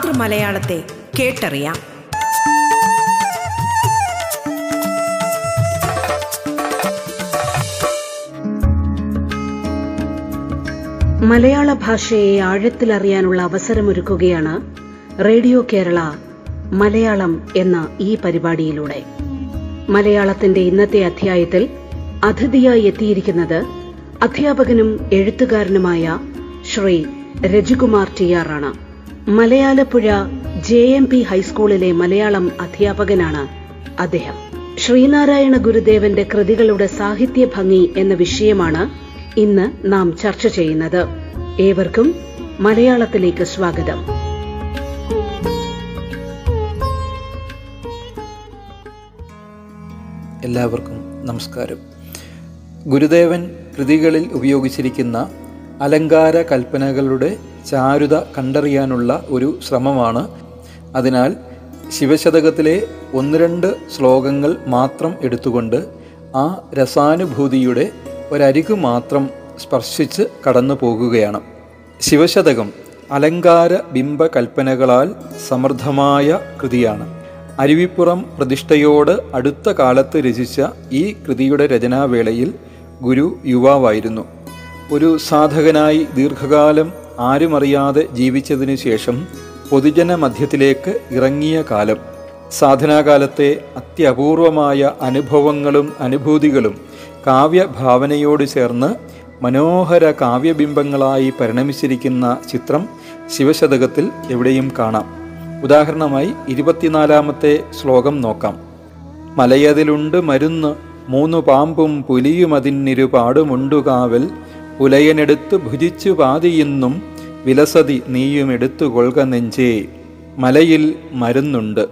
മാതൃമലയാളത്തെ കേട്ടറിയാം. മലയാള ഭാഷയെ ആഴത്തിലറിയാനുള്ള അവസരമൊരുക്കുകയാണ് റേഡിയോ കേരള മലയാളം എന്ന ഈ പരിപാടിയിലൂടെ. മലയാളത്തിന്റെ ഇന്നത്തെ അധ്യായത്തിൽ അതിഥിയായി എത്തിയിരിക്കുന്നത് അധ്യാപകനും എഴുത്തുകാരനുമായ ശ്രീ രജികുമാർ ടി ആണ്. മലയാലപ്പുഴ ജെ എം പി ഹൈസ്കൂളിലെ മലയാളം അധ്യാപകനാണ് അദ്ദേഹം. ശ്രീനാരായണ ഗുരുദേവന്റെ കൃതികളുടെ സാഹിത്യ ഭംഗി എന്ന വിഷയമാണ് ഇന്ന് നാം ചർച്ച ചെയ്യുന്നത്. ഏവർക്കും മലയാളത്തിലേക്ക് സ്വാഗതം. എല്ലാവർക്കും നമസ്കാരം. ഗുരുദേവൻ കൃതികളിൽ ഉപയോഗിച്ചിരിക്കുന്ന അലങ്കാര കൽപ്പനകളുടെ ചാരുത കണ്ടറിയാനുള്ള ഒരു ശ്രമമാണ്. അതിനാൽ ശിവശതകത്തിലെ ഒന്ന് രണ്ട് ശ്ലോകങ്ങൾ മാത്രം എടുത്തുകൊണ്ട് ആ രസാനുഭൂതിയുടെ ഒരരികു മാത്രം സ്പർശിച്ച് കടന്നു പോകുകയാണ്. ശിവശതകം അലങ്കാര ബിംബ കൽപ്പനകളാൽ സമൃദ്ധമായ കൃതിയാണ്. അരുവിപ്പുറം പ്രതിഷ്ഠയോട് അടുത്ത കാലത്ത് രചിച്ച ഈ കൃതിയുടെ രചനാവേളയിൽ ഗുരു യുവാവായിരുന്നു. ഒരു സാധകനായി ദീർഘകാലം ആരുമറിയാതെ ജീവിച്ചതിനു ശേഷം പൊതുജന മധ്യത്തിലേക്ക് ഇറങ്ങിയ കാലം. സാധനാകാലത്തെ അത്യപൂർവമായ അനുഭവങ്ങളും അനുഭൂതികളും കാവ്യഭാവനയോട് ചേർന്ന് മനോഹര കാവ്യബിംബങ്ങളായി പരിണമിച്ചിരിക്കുന്ന ചിത്രം ശിവശതകത്തിൽ എവിടെയും കാണാം. ഉദാഹരണമായി ഇരുപത്തിനാലാമത്തെ ശ്ലോകം നോക്കാം. മലയതിലുണ്ട് മരുന്ന് മൂന്നു പാമ്പും പുലിയും അതിനിരുപാടുമുണ്ടു കാവൽ. പുലയനെടുത്ത് ഭുജിച്ചു പാതിയിന്നും വിലസതി നീയുമെടുത്തു കൊൽക നെഞ്ചേ. മലയിൽ മരുന്നുണ്ട്.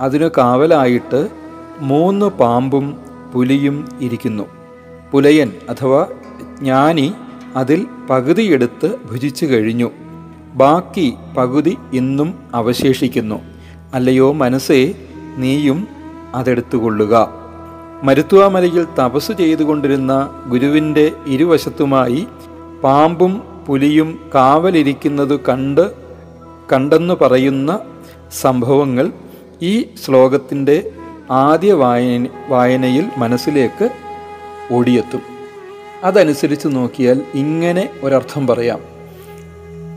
അതിനു കാവലായിട്ട് മൂന്ന് പാമ്പും പുലിയും ഇരിക്കുന്നു. പുലയൻ അഥവാ ജ്ഞാനി അതിൽ പകുതിയെടുത്ത് ഭുജിച്ചു കഴിഞ്ഞു. ബാക്കി പകുതി ഇന്നും അവശേഷിക്കുന്നു. അല്ലയോ മനസ്സേ നീയും അതെടുത്തുകൊള്ളുക മരുത്വാമലയിൽ തപസ് ചെയ്തുകൊണ്ടിരുന്ന ഗുരുവിന്റെ ഇരുവശത്തുമായി പാമ്പും പുലിയും കാവലിരിക്കുന്നത് കണ്ട് കണ്ടെന്നു പറയുന്ന സംഭവങ്ങൾ ഈ ശ്ലോകത്തിന്റെ ആദ്യ വായന വായനയിൽ മനസ്സിലേക്ക് ഓടിയെത്തും. അതനുസരിച്ച് നോക്കിയാൽ ഇങ്ങനെ ഒരർത്ഥം പറയാം.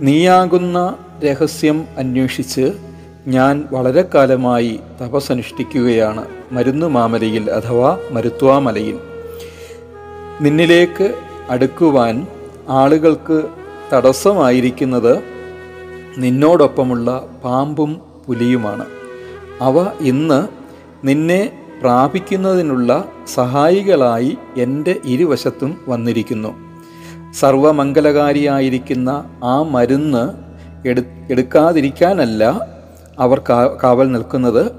നീയാകുന്ന രഹസ്യം അന്വേഷിച്ച് ഞാൻ വളരെ കാലമായി തപസ്സനുഷ്ഠിക്കുകയാണ്. മരുന്നു മാമലയിൽ അഥവാ മരുത്വാമലയിൽ. നിന്നിലേക്ക് അടുക്കുവാൻ ആളുകൾക്ക് തടസ്സമായിരിക്കുന്നത് നിന്നോടൊപ്പമുള്ള പാമ്പും പുലിയുമാണ്. അവ ഇന്ന് നിന്നെ പ്രാപിക്കുന്നതിനുള്ള സഹായികളായി എന്റെ ഇരുവശത്തും വന്നിരിക്കുന്നു. സർവമംഗലകാരിയായിരിക്കുന്ന ആ മരുന്ന് എടു എടുക്കാതിരിക്കാനല്ല അവർ കാവൽ നിൽക്കുന്നത്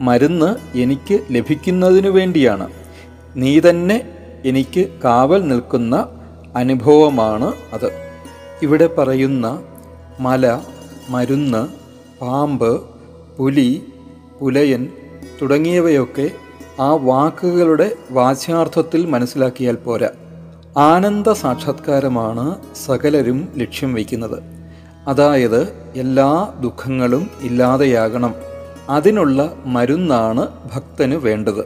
മരുന്ന് എനിക്ക് ലഭിക്കുന്നതിനു വേണ്ടിയാണ്. നീ തന്നെ എനിക്ക് കാവൽ നിൽക്കുന്ന അനുഭവമാണ് അത്. ഇവിടെ പറയുന്ന മല മരുന്ന് പാമ്പ് പുലി പുലയൻ തുടങ്ങിയവയൊക്കെ ആ വാക്കുകളുടെ വാച്യാർത്ഥത്തിൽ മനസ്സിലാക്കിയാൽ പോരാ. ആനന്ദ സാക്ഷാത്കാരമാണ് സകലരും ലക്ഷ്യം വയ്ക്കുന്നത്. അതായത് എല്ലാ ദുഃഖങ്ങളും ഇല്ലാതെയാകണം. അതിനുള്ള മരുന്നാണ് ഭക്തന് വേണ്ടത്.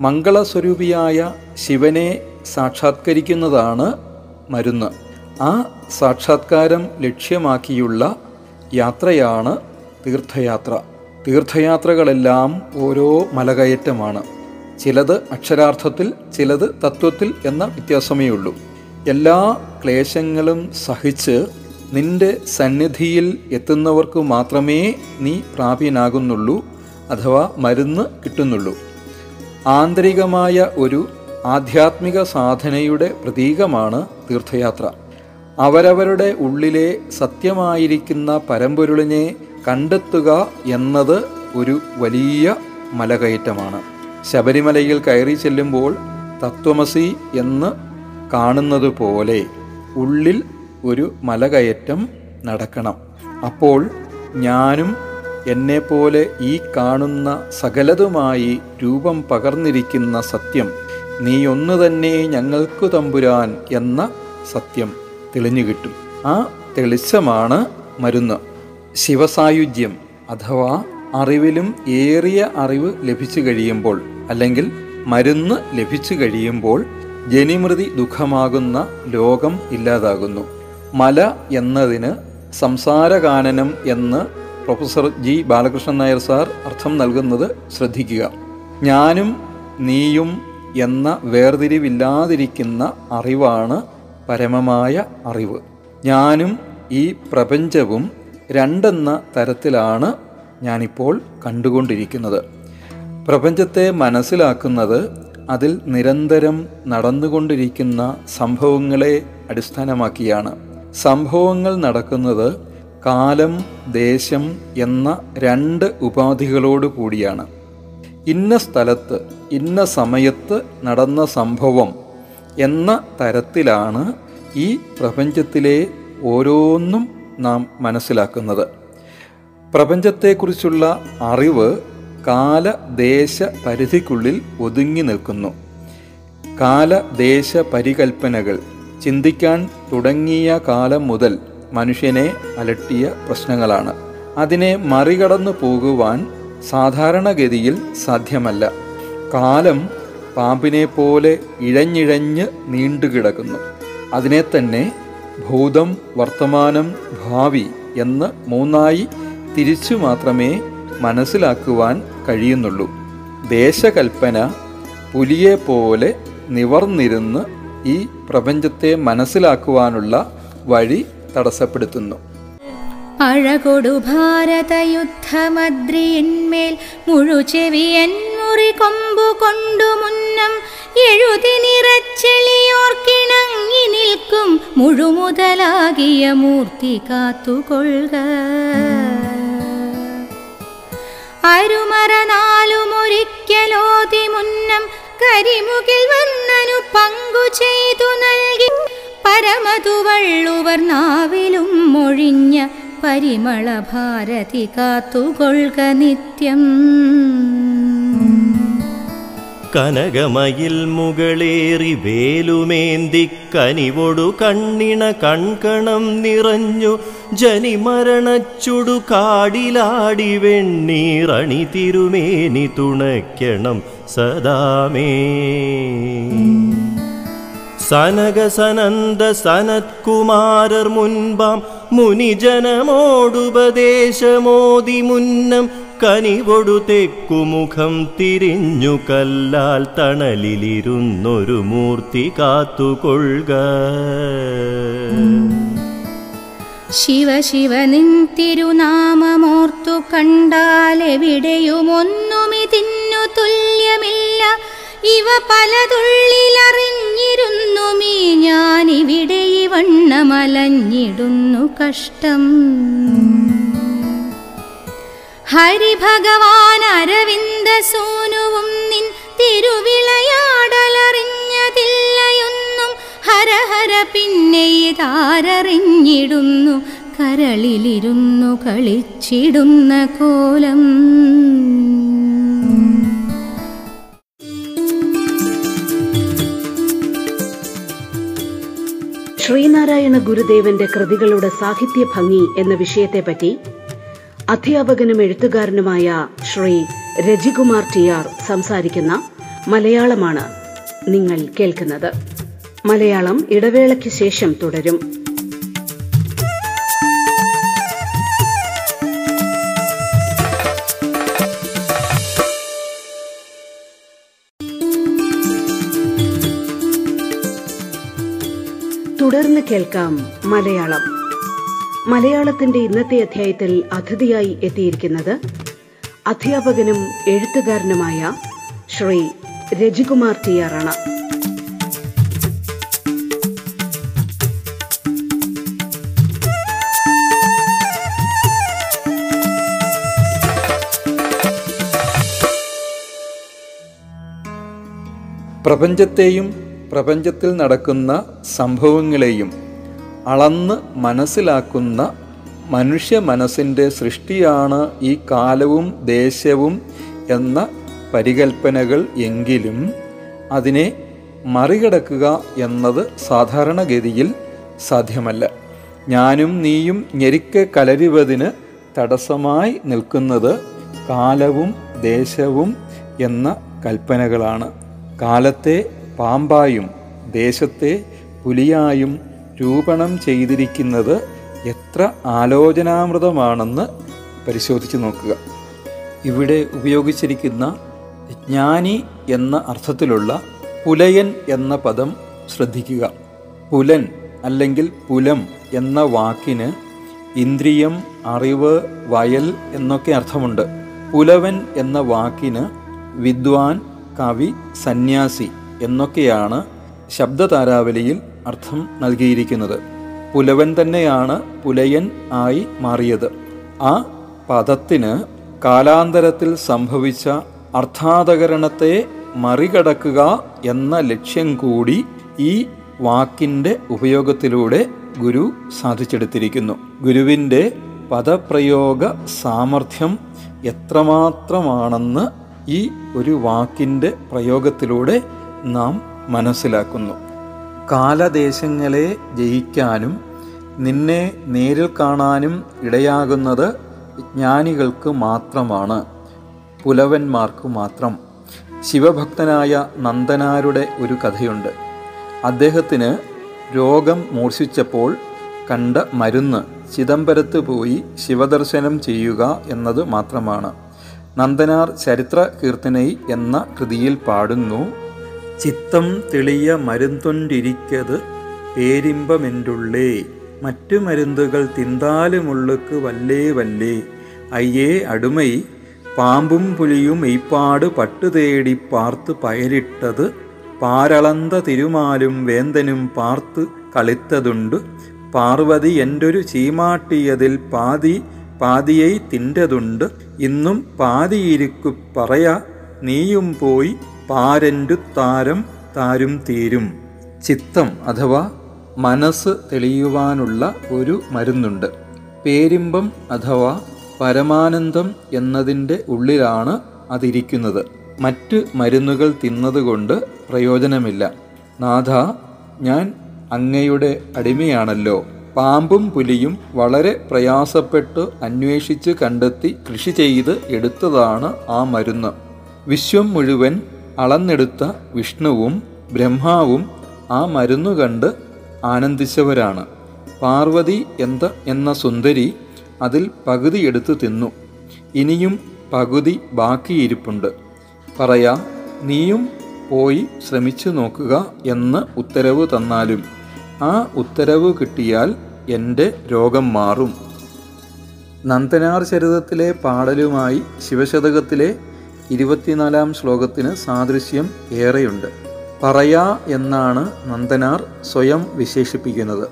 മംഗളസ്വരൂപിയായ ശിവനെ സാക്ഷാത്കരിക്കുന്നതാണ് മരുന്ന്. ആ സാക്ഷാത്കാരം ലക്ഷ്യമാക്കിയുള്ള യാത്രയാണ് തീർത്ഥയാത്ര. തീർത്ഥയാത്രകളെല്ലാം ഓരോ മലകയറ്റമാണ്. ചിലത് അക്ഷരാർത്ഥത്തിൽ ചിലത് തത്വത്തിൽ എന്ന വ്യത്യാസമേ ഉള്ളൂ എല്ലാ ക്ലേശങ്ങളും സഹിച്ച് നിന്റെ സന്നിധിയിൽ എത്തുന്നവർക്ക് മാത്രമേ നീ പ്രാപ്യനാകുന്നുള്ളൂ അഥവാ മരുന്ന് കിട്ടുന്നുള്ളൂ. ആന്തരികമായ ഒരു ആധ്യാത്മിക സാധനയുടെ പ്രതീകമാണ് തീർത്ഥയാത്ര. അവരവരുടെ ഉള്ളിലെ സത്യമായിരിക്കുന്ന പരമ്പൊരുളിനെ കണ്ടെത്തുക എന്നത് ഒരു വലിയ മലകയറ്റമാണ്. ശബരിമലയിൽ കയറി ചെല്ലുമ്പോൾ തത്വമസി എന്ന് കാണുന്നത് പോലെ ഉള്ളിൽ ഒരു മലകയറ്റം നടക്കണം. അപ്പോൾ ഞാനും എന്നെപ്പോലെ ഈ കാണുന്ന സകലതുമായി രൂപം പകർന്നിരിക്കുന്ന സത്യം നീ ഒന്ന് തന്നെ ഞങ്ങൾക്കു തമ്പുരാൻ എന്ന സത്യം തെളിഞ്ഞു കിട്ടും. ആ തെളിച്ചമാണ് മരുന്ന്. ശിവസായുജ്യം അഥവാ അറിവിലും ഏറിയ അറിവ് ലഭിച്ചു കഴിയുമ്പോൾ അല്ലെങ്കിൽ മരുന്ന് ലഭിച്ചു കഴിയുമ്പോൾ ജനിമൃതി ദുഃഖമാകുന്ന ലോകം ഇല്ലാതാകുന്നു. മല എന്നതിന് സംസാരകാനനം എന്ന് professor G Balakrishnan Nair sir അർത്ഥം നൽകുന്നത് ശ്രദ്ധിക്കുക. ഞാനും നീയും എന്ന വേർതിരിവില്ലാതിരിക്കുന്ന അറിവാണ് പരമമായ അറിവ്. ഞാനും ഈ പ്രപഞ്ചവും രണ്ടെന്ന തരത്തിലാണ് ഞാനിപ്പോൾ കണ്ടുകൊണ്ടിരിക്കുന്നത്. പ്രപഞ്ചത്തെ മനസ്സിലാക്കുന്നത് അതിൽ നിരന്തരം നടന്നുകൊണ്ടിരിക്കുന്ന സംഭവങ്ങളെ അടിസ്ഥാനമാക്കിയാണ്. സംഭവങ്ങൾ നടക്കുന്നത് കാലം ദേശം എന്ന രണ്ട് ഉപാധികളോട് കൂടിയാണ്. ഇന്ന സ്ഥലത്ത് ഇന്ന സമയത്ത് നടന്ന സംഭവം എന്ന തരത്തിലാണ് ഈ പ്രപഞ്ചത്തിലെ ഓരോന്നും നാം മനസ്സിലാക്കുന്നത്. പ്രപഞ്ചത്തെക്കുറിച്ചുള്ള അറിവ് കാല ദേശ പരിധിക്കുള്ളിൽ ഒതുങ്ങി നിൽക്കുന്നു. കാല ദേശ പരികൽപ്പനകൾ ചിന്തിക്കാൻ തുടങ്ങിയ കാലം മുതൽ മനുഷ്യനെ അലട്ടിയ പ്രശ്നങ്ങളാണ്. അതിനെ മറികടന്നു പോകുവാൻ സാധാരണഗതിയിൽ സാധ്യമല്ല. കാലം പാമ്പിനെ പോലെ ഇഴഞ്ഞിഴഞ്ഞ് നീണ്ടുകിടക്കുന്നു. അതിനെ തന്നെ ഭൂതം വർത്തമാനം ഭാവി എന്ന് മൂന്നായി തിരിച്ചു മാത്രമേ മനസ്സിലാക്കുവാൻ കഴിയുന്നുള്ളൂ. ദേശകൽപ്പന പുലിയെ പോലെ നിവർന്നിരുന്ന് ഈ പ്രപഞ്ചത്തെ മനസ്സിലാക്കുവാനുള്ള വഴി തടസ്സപ്പെടുത്തുന്നു. അഴകൊടു ഭാരതയുദ്ധമദ്രിയിന്മേൽ മുഴുചെവിയൻ മുറി കൊമ്പു കൊണ്ടു മുന്നം എഴുതി നിറച്ചെളിയോർക്കിണങ്ങി നിൽക്കും മുഴുമുതലാകിയ മൂർത്തി കാത്തുകൊള്ളുക. അരുമറ നാലുമൊരിക്കലോതി മുന്നം കരിമുകിൽ വന്നനു പങ്കു ചെയ്തു നൽകി. പരമതുവള്ളുവർ നാവിലും മൊഴിഞ്ഞ പരിമള ഭാരതി കാത്തുകൊള്ളുക നിത്യം. കനകമയിൽ മുകളേറി വേലുമേന്തി കനിവൊടു കണ്ണിണ കൺകണം നിറഞ്ഞു ജനിമരണച്ചുടു കാടിലാടി വെണ്ണീറണി തിരുമേനി തുണയ്ക്കണം സദാമേ. സനകസനന്ദ സനത്കുമാരർ മുൻപാം മുനിജനമോടുപദേശമോതി മുന്നം കനിവൊടു തെക്കുമുഖം തിരിഞ്ഞു കല്ലാൽ തണലിലിരുന്നൊരു മൂർത്തി കാത്തുകൊള്ളുക. ശിവ ശിവ നിൻ തിരുനാമമോർത്തു കണ്ടാലെവിടെയുമൊന്നുമിതിന്നു തുല്യമില്ല. ഇവ പലതുള്ളിലറിഞ്ഞിരുന്നുമീ ഞാനിവിടെ ഈ വണ്ണമലഞ്ഞിടുന്നു കഷ്ടം. ഹരിഭഗവാൻ അരവിന്ദ സൂനുവും നിൻ തിരുവിളയാടലറിഞ്ഞതില്ലയൊന്നും ഹരഹര പിന്നെ താരറിഞ്ഞിടുന്നു കരളിലിരുന്നു കളിച്ചിടുന്ന കോലം. ശ്രീനാരായണ ഗുരുദേവന്റെ കൃതികളുടെ സാഹിത്യ ഭംഗി എന്ന വിഷയത്തെപ്പറ്റി അധ്യാപകനും എഴുത്തുകാരനുമായ ശ്രീ രജികുമാർ ടി ആർ സംസാരിക്കുന്ന മലയാളമാണ് നിങ്ങൾ കേൾക്കുന്നത്. മലയാളം ഇടവേളയ്ക്ക് ശേഷം തുടരും. തുടർന്ന് കേൾക്കാം മലയാളം. മലയാളത്തിന്റെ ഇന്നത്തെ അധ്യായത്തിൽ അതിഥിയായി എത്തിയിരിക്കുന്നത് അധ്യാപകനും എഴുത്തുകാരനുമായ ശ്രീ രജികുമാർ ടി ആർ ആണ് പ്രപഞ്ചത്തെയും പ്രപഞ്ചത്തിൽ നടക്കുന്ന സംഭവങ്ങളെയും അളന്ന് മനസ്സിലാക്കുന്ന മനുഷ്യ മനസ്സിന്റെ സൃഷ്ടിയാണ് ഈ കാലവും ദേശവും എന്ന പരികൽപ്പനകൾ എങ്കിലും അതിനെ മറികടക്കുക എന്നത് സാധാരണഗതിയിൽ സാധ്യമല്ല. ഞാനും നീയും ഞെരിക്ക കലരുവതിന് തടസ്സമായി നിൽക്കുന്നത് കാലവും ദേശവും എന്ന കൽപ്പനകളാണ്. കാലത്തെ പാമ്പായും ദേശത്തെ പുലിയായും രൂപണം ചെയ്തിരിക്കുന്നത് എത്ര ആലോചനാമൃതമാണെന്ന് പരിശോധിച്ച് നോക്കുക. ഇവിടെ ഉപയോഗിച്ചിരിക്കുന്ന ജ്ഞാനി എന്ന അർത്ഥത്തിലുള്ള പുലയൻ എന്ന പദം ശ്രദ്ധിക്കുക. പുലൻ അല്ലെങ്കിൽ പുലം എന്ന വാക്കിന് ഇന്ദ്രിയം അറിവ് വയൽ എന്നൊക്കെ അർത്ഥമുണ്ട്. പുലവൻ എന്ന വാക്കിന് വിദ്വാൻ കവി സന്യാസി എന്നൊക്കെയാണ് ശബ്ദതാരാവലിയിൽ അർത്ഥം നൽകിയിരിക്കുന്നത്. പുലവൻ തന്നെയാണ് പുലയൻ ആയി മാറിയത്. ആ പദത്തിന് കാലാന്തരത്തിൽ സംഭവിച്ച അർത്ഥാതകരണത്തെ മറികടക്കുക എന്ന ലക്ഷ്യം കൂടി ഈ വാക്കിന്റെ ഉപയോഗത്തിലൂടെ ഗുരു സാധിച്ചെടുത്തിരിക്കുന്നു. ഗുരുവിന്റെ പദപ്രയോഗ സാമർഥ്യം എത്രമാത്രമാണെന്ന് ഈ ഒരു വാക്കിന്റെ പ്രയോഗത്തിലൂടെ നാം മനസ്സിലാക്കുന്നു. കാലദേശങ്ങളെ ജയിക്കാനും നിന്നെ നേരിൽ കാണാനും ഇടയാകുന്നത് ജ്ഞാനികൾക്ക് മാത്രമാണ് പുലവന്മാർക്ക് മാത്രം. ശിവഭക്തനായ നന്ദനാരുടെ ഒരു കഥയുണ്ട്. അദ്ദേഹത്തിന് രോഗം മൂർച്ഛിച്ചപ്പോൾ കണ്ട മരുന്ന് ചിദംബരത്ത് പോയി ശിവദർശനം ചെയ്യുക എന്നത് മാത്രമാണ്. നന്ദനാർ ചരിത്ര കീർത്തനൈ എന്ന കൃതിയിൽ പാടുന്നു ചിത്തം തെളിയ മരുന്തൊണ്ടിരിക്കത് പേരിമ്പമെന്റുള്ളേ മറ്റു മരുന്നുകൾ തിന്താലുമുള്ളുക്ക് വല്ലേ വല്ലേ. അയ്യേ അടുമൈ പാമ്പും പുലിയും മെയ്പ്പാട് പട്ടുതേടി പാർത്ത് പയരിട്ടത് പാരളന്ത തിരുമാലും വേന്തനും പാർത്ത് കളിത്തതുണ്ട്. പാർവതി എന്റൊരു ചീമാട്ടിയതിൽ പാതി പാതിയൈ തിന്റതുണ്ട്. ഇന്നും പാതിയിരിക്കു പറയാ നീയും പോയി പാരന്റു താരം താരും തീരും. ചിത്തം അഥവാ മനസ്സ് തെളിയുവാനുള്ള ഒരു മരുന്നുണ്ട്. പേരിമ്പം അഥവാ പരമാനന്ദം എന്നതിന്റെ ഉള്ളിലാണ് അതിരിക്കുന്നത്. മറ്റ് മരുന്നുകൾ തിന്നതുകൊണ്ട് പ്രയോജനമില്ല. നാഥ ഞാൻ അങ്ങയുടെ അടിമയാണല്ലോ. പാമ്പും പുലിയും വളരെ പ്രയാസപ്പെട്ട് അന്വേഷിച്ച് കണ്ടെത്തി കൃഷി ചെയ്ത് എടുത്തതാണ് ആ മരുന്ന്. വിശ്വം മുഴുവൻ അളന്നെടുത്ത വിഷ്ണുവും ബ്രഹ്മാവും ആ മരുന്നു കണ്ട് ആനന്ദിച്ചവരാണ്. പാർവതി എന്ത എന്ന സുന്ദരി അതിൽ പകുതി എടുത്തു തിന്നു. ഇനിയും പകുതി ബാക്കിയിരിപ്പുണ്ട്. പറയാം നീയും പോയി ശ്രമിച്ചു നോക്കുക എന്ന് ഉത്തരവ് തന്നാലും ആ ഉത്തരവ് കിട്ടിയാൽ എന്റെ രോഗം മാറും. നന്ദനാർ ചരിതത്തിലെ പാടലുമായി ശിവശതകത്തിലെ ഇരുപത്തിനാലാം ശ്ലോകത്തിന് സാദൃശ്യം ഏറെയുണ്ട്. പറയാ എന്നാണ് നന്ദനാർ സ്വയം വിശേഷിപ്പിക്കുന്നത്.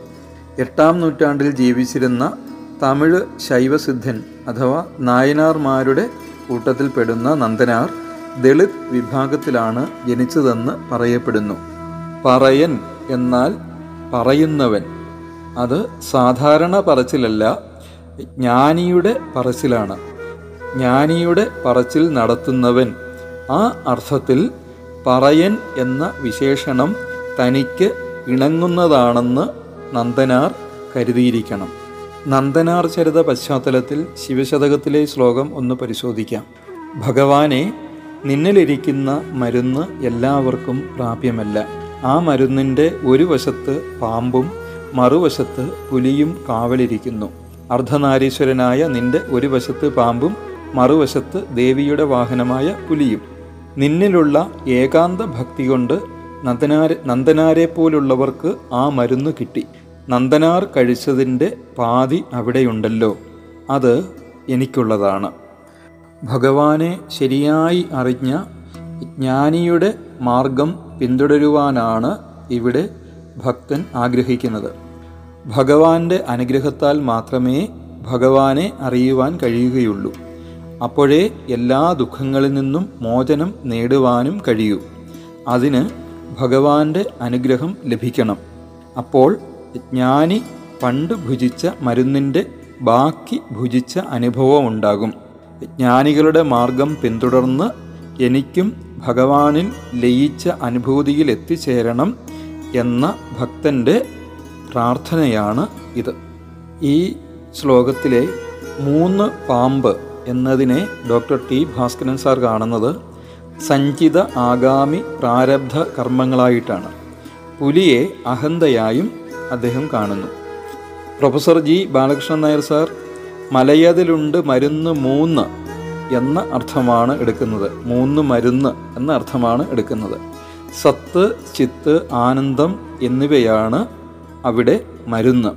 എട്ടാം നൂറ്റാണ്ടിൽ ജീവിച്ചിരുന്ന തമിഴ് ശൈവസിദ്ധൻ അഥവാ നായനാർമാരുടെ കൂട്ടത്തിൽപ്പെടുന്ന നന്ദനാർ ദളിത് വിഭാഗത്തിലാണ് ജനിച്ചതെന്ന് പറയപ്പെടുന്നു. പറയൻ എന്നാൽ പറയുന്നവൻ. അത് സാധാരണ പറച്ചിലല്ല ജ്ഞാനിയുടെ പറച്ചിലാണ്. ജ്ഞാനിയുടെ പറച്ചിൽ നടത്തുന്നവൻ. ആ അർത്ഥത്തിൽ പറയൻ എന്ന വിശേഷണം തനിക്ക് ഇണങ്ങുന്നതാണെന്ന് നന്ദനാർ കരുതിയിരിക്കണം. നന്ദനാർ ചരിത പശ്ചാത്തലത്തിൽ ശിവശതകത്തിലെ ശ്ലോകം ഒന്ന് പരിശോധിക്കാം. ഭഗവാനെ നിന്നിലിരിക്കുന്ന മരുന്ന് എല്ലാവർക്കും പ്രാപ്യമല്ല. ആ മരുന്നിന്റെ ഒരു വശത്ത് പാമ്പും മറുവശത്ത് പുലിയും കാവലിരിക്കുന്നു. അർദ്ധനാരീശ്വരനായ നിന്റെ ഒരു വശത്ത് പാമ്പും മറുവശത്ത് ദേവിയുടെ വാഹനമായ പുലിയും. നിന്നിലുള്ള ഏകാന്ത ഭക്തി കൊണ്ട് നന്ദനാരെ നന്ദനാരെ പോലുള്ളവർക്ക് ആ മരുന്ന് കിട്ടി. നന്ദനാർ കഴിച്ചതിന്റെ പാതി അവിടെയുണ്ടല്ലോ. അത് എനിക്കുള്ളതാണ്. ഭഗവാനെ ശരിയായി അറിഞ്ഞ ജ്ഞാനിയുടെ മാർഗം പിന്തുടരുവാനാണ് ഇവിടെ ഭക്തൻ ആഗ്രഹിക്കുന്നത്. ഭഗവാന്റെ അനുഗ്രഹത്താൽ മാത്രമേ ഭഗവാനെ അറിയുവാൻ കഴിയുകയുള്ളൂ. അപ്പോഴേ എല്ലാ ദുഃഖങ്ങളിൽ നിന്നും മോചനം നേടുവാനും കഴിയൂ. അതിന് ഭഗവാന്റെ അനുഗ്രഹം ലഭിക്കണം. അപ്പോൾ ജ്ഞാനി പണ്ട് ഭുജിച്ച മരുന്നിന്റെ ബാക്കി ഭുജിച്ച അനുഭവം ഉണ്ടാകും. ജ്ഞാനികളുടെ മാർഗം പിന്തുടർന്ന് എനിക്കും ഭഗവാനിൽ ലയിച്ച അനുഭൂതിയിൽ എത്തിച്ചേരണം എന്ന ഭക്തന്റെ പ്രാർത്ഥനയാണ് ഇത്. ഈ ശ്ലോകത്തിലെ മൂന്ന് പാമ്പ് എന്നതിനെ ഡോക്ടർ ടി ഭാസ്കരൻ സാർ കാണുന്നത് സഞ്ചിത ആഗാമി പ്രാരബ്ധ കർമ്മങ്ങളായിട്ടാണ്. പുലിയെ അഹന്തയായും അദ്ദേഹം കാണുന്നു. Professor G Balakrishnan Nair sir മലയതിലുണ്ട് മരുന്ന് മൂന്ന് എന്ന അർത്ഥമാണ് എടുക്കുന്നത്. മൂന്ന് മരുന്ന് എന്ന അർത്ഥമാണ് എടുക്കുന്നത്. സത്ത് ചിത്ത് ആനന്ദം എന്നിവയാണ് അവിടെ മരുന്ന്.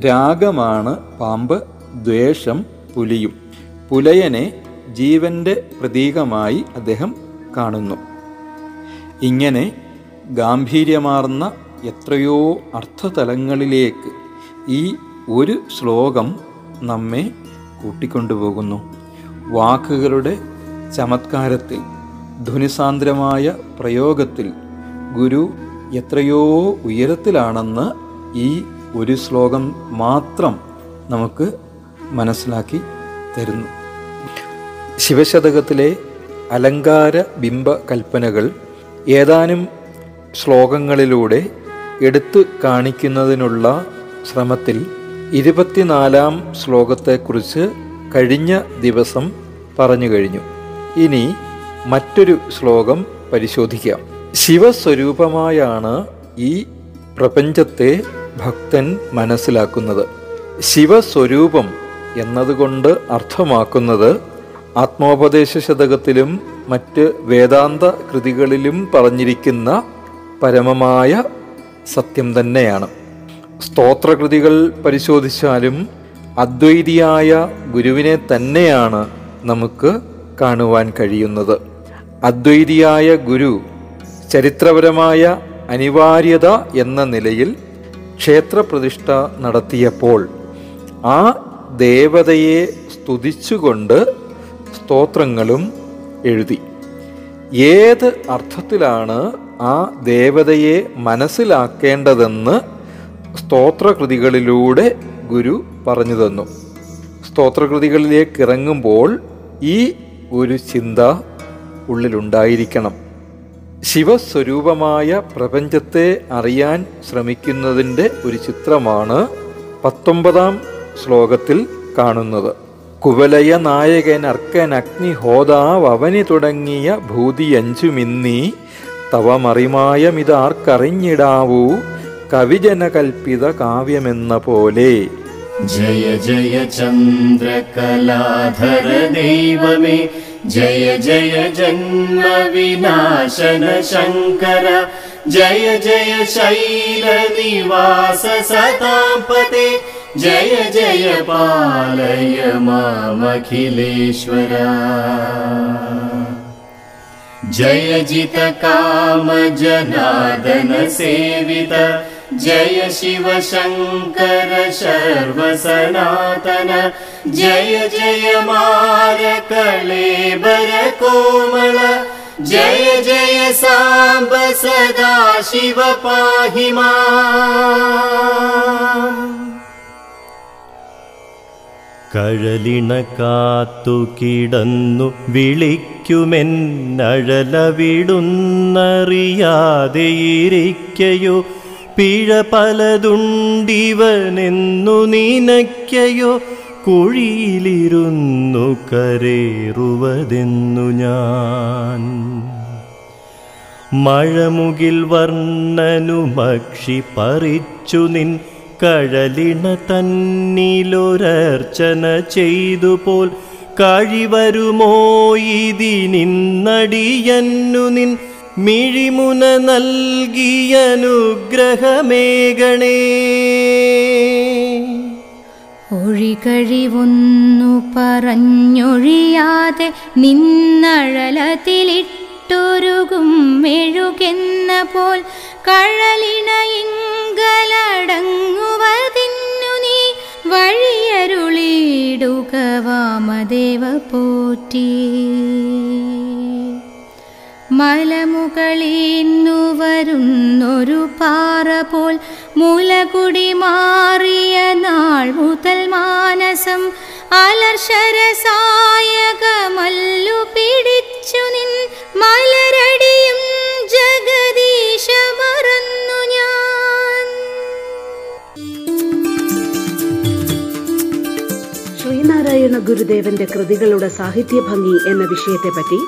രാഗമാണ് പാമ്പ് ദ്വേഷം പുലിയും. പുലയനെ ജീവന്റെ പ്രതീകമായി അദ്ദേഹം കാണുന്നു. ഇങ്ങനെ ഗാംഭീര്യമാർന്ന എത്രയോ അർത്ഥതലങ്ങളിലേക്ക് ഈ ഒരു ശ്ലോകം നമ്മെ കൂട്ടിക്കൊണ്ടുപോകുന്നു. വാക്കുകളുടെ ചമത്കാരത്തിൽ ധ്വനിസാന്ദ്രമായ പ്രയോഗത്തിൽ ഗുരു എത്രയോ ഉയരത്തിലാണെന്ന് ഈ ഒരു ശ്ലോകം മാത്രം നമുക്ക് മനസ്സിലാക്കി തരുന്നു. ശിവശതകത്തിലെ അലങ്കാര ബിംബ കൽപ്പനകൾ ഏതാനും ശ്ലോകങ്ങളിലൂടെ എടുത്തു കാണിക്കുന്നതിനുള്ള ശ്രമത്തിൽ ഇരുപത്തിനാലാം ശ്ലോകത്തെക്കുറിച്ച് കഴിഞ്ഞ ദിവസം പറഞ്ഞു കഴിഞ്ഞു. ഇനി മറ്റൊരു ശ്ലോകം പരിശോധിക്കാം. ശിവസ്വരൂപമായാണ് ഈ പ്രപഞ്ചത്തെ ഭക്തൻ മനസ്സിലാക്കുന്നത്. ശിവസ്വരൂപം എന്നതുകൊണ്ട് അർത്ഥമാക്കുന്നത് ആത്മോപദേശ ശതകത്തിലും മറ്റ് വേദാന്ത കൃതികളിലും പറഞ്ഞിരിക്കുന്ന പരമമായ സത്യം തന്നെയാണ്. സ്തോത്രകൃതികൾ പരിശോധിച്ചാലും അദ്വൈതിയായ ഗുരുവിനെ തന്നെയാണ് നമുക്ക് കാണുവാൻ കഴിയുന്നത്. അദ്വൈതിയായ ഗുരു ചരിത്രപരമായ അനിവാര്യത എന്ന നിലയിൽ ക്ഷേത്രപ്രതിഷ്ഠ നടത്തിയപ്പോൾ ആ ദേവതയെ സ്തുതിച്ചുകൊണ്ട് സ്തോത്രങ്ങളും എഴുതി. ഏത് അർത്ഥത്തിലാണ് ആ ദേവതയെ മനസ്സിലാക്കേണ്ടതെന്ന് സ്തോത്രകൃതികളിലൂടെ ഗുരു പറഞ്ഞു തന്നു. സ്തോത്രകൃതികളിലേക്ക് ഇറങ്ങുമ്പോൾ ഈ ഒരു ചിന്ത ഉള്ളിലുണ്ടായിരിക്കണം. ശിവസ്വരൂപമായ പ്രപഞ്ചത്തെ അറിയാൻ ശ്രമിക്കുന്നതിന്റെ ഒരു ചിത്രമാണ് പത്തൊമ്പതാം ശ്ലോകത്തിൽ കാണുന്നത്. കുവലയ നായകൻ അർക്കൻ അഗ്നി ഹോതാവനി തുടങ്ങിയ ഭൂതിയഞ്ചുമിന്നീ തവമറിമായമിതാർക്കറിഞ്ഞിടാവൂ. കവിജനകൽപ്പിത കാവ്യമെന്ന പോലെ. ജയ ജയ ചന്ദ്രകലാധര ദൈവമേ. ജയ ജയ ജന്മ വിനാശന ശങ്കര. ജയ ജയ ശൈല നിവാസ സതാപതേ जय जय पालय मामखिलेश्वरा जय जित काम जनादन सेवित। जय शिव शङ्कर सर्वसनातन। जय जय मारकलेबर कोमल। जय जय साम्ब सदा शिव पाहि माम् കഴലിണ കാത്തു കിടന്നു വിളിക്കുമെന്നഴലവിടുന്നറിയാതെയിരിക്കയോ? പിഴ പലതുണ്ടിവനെന്നു നിനയ്ക്കയോ? കുഴിയിലിരുന്നു കരേറുവതെന്നു ഞാൻ. മഴമുകിൽ വർണനുമക്ഷി പറിച്ചു നിൻ കഴലിണ തന്നിലൊരർച്ചന ചെയ്തു പോൽ കഴിവരുമോ ഇതിനിന്നടിയന്നു നിൻ മിഴിമുന നൽകിയനുഗ്രഹമേകണേ. ഒഴികഴിവൊന്നു പറഞ്ഞൊഴിയാതെ നിന്നഴലത്തിലിട്ടൊരുകും മെഴുകെന്ന പോൽ കഴലിണയിങ്കലടങ്ങുവതിന്നു നീ വഴിയരുളിയിടുക വാമദേവ പോറ്റി. മലമുകളിന്നു വരുന്നൊരു പാറ പോൽ മൂലകുടി മാറിയ നാൾ മുതൽ മാനസം അലർശരസായകമല്ലു പിടിച്ചു ഗുരുദേവന്റെ കൃതികളുടെ സാഹിത്യഭംഗി എന്ന വിഷയത്തെപ്പറ്റി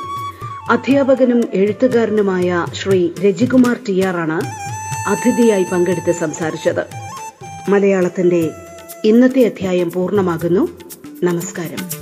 അധ്യാപകനും എഴുത്തുകാരനുമായ ശ്രീ രജികുമാർ ടി ആറാണ് അതിഥിയായി പങ്കെടുത്ത് സംസാരിച്ചത്. മലയാളത്തിന്റെ ഇന്നത്തെ അധ്യായം പൂർണമാകുന്നു. നമസ്കാരം.